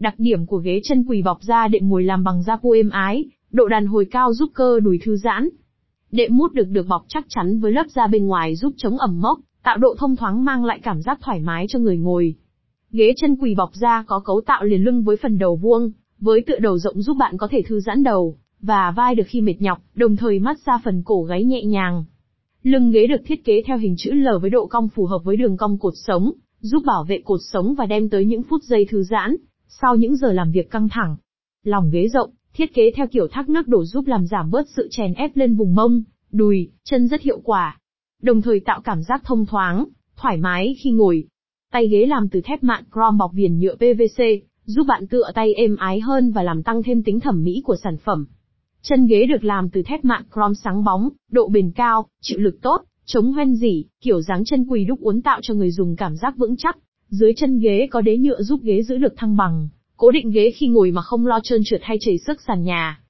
Đặc điểm của ghế chân quỳ bọc da đệm ngồi làm bằng da cua êm ái, độ đàn hồi cao giúp cơ đùi thư giãn. Đệm mút được được bọc chắc chắn với lớp da bên ngoài giúp chống ẩm mốc, tạo độ thông thoáng mang lại cảm giác thoải mái cho người ngồi. Ghế chân quỳ bọc da có cấu tạo liền lưng với phần đầu vuông, với tựa đầu rộng giúp bạn có thể thư giãn đầu và vai được khi mệt nhọc, đồng thời mát xa phần cổ gáy nhẹ nhàng. Lưng ghế được thiết kế theo hình chữ L với độ cong phù hợp với đường cong cột sống, giúp bảo vệ cột sống và đem tới những phút giây thư giãn sau những giờ làm việc căng thẳng. Lòng ghế rộng, thiết kế theo kiểu thác nước đổ giúp làm giảm bớt sự chèn ép lên vùng mông, đùi, chân rất hiệu quả. Đồng thời tạo cảm giác thông thoáng, thoải mái khi ngồi. Tay ghế làm từ thép mạn chrome bọc viền nhựa PVC, giúp bạn tựa tay êm ái hơn và làm tăng thêm tính thẩm mỹ của sản phẩm. Chân ghế được làm từ thép mạn chrome sáng bóng, độ bền cao, chịu lực tốt, chống hoen dỉ, kiểu dáng chân quỳ đúc uốn tạo cho người dùng cảm giác vững chắc. Dưới chân ghế có đế nhựa giúp ghế giữ được thăng bằng, cố định ghế khi ngồi mà không lo trơn trượt hay chảy sức sàn nhà.